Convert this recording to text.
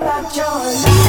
about your life.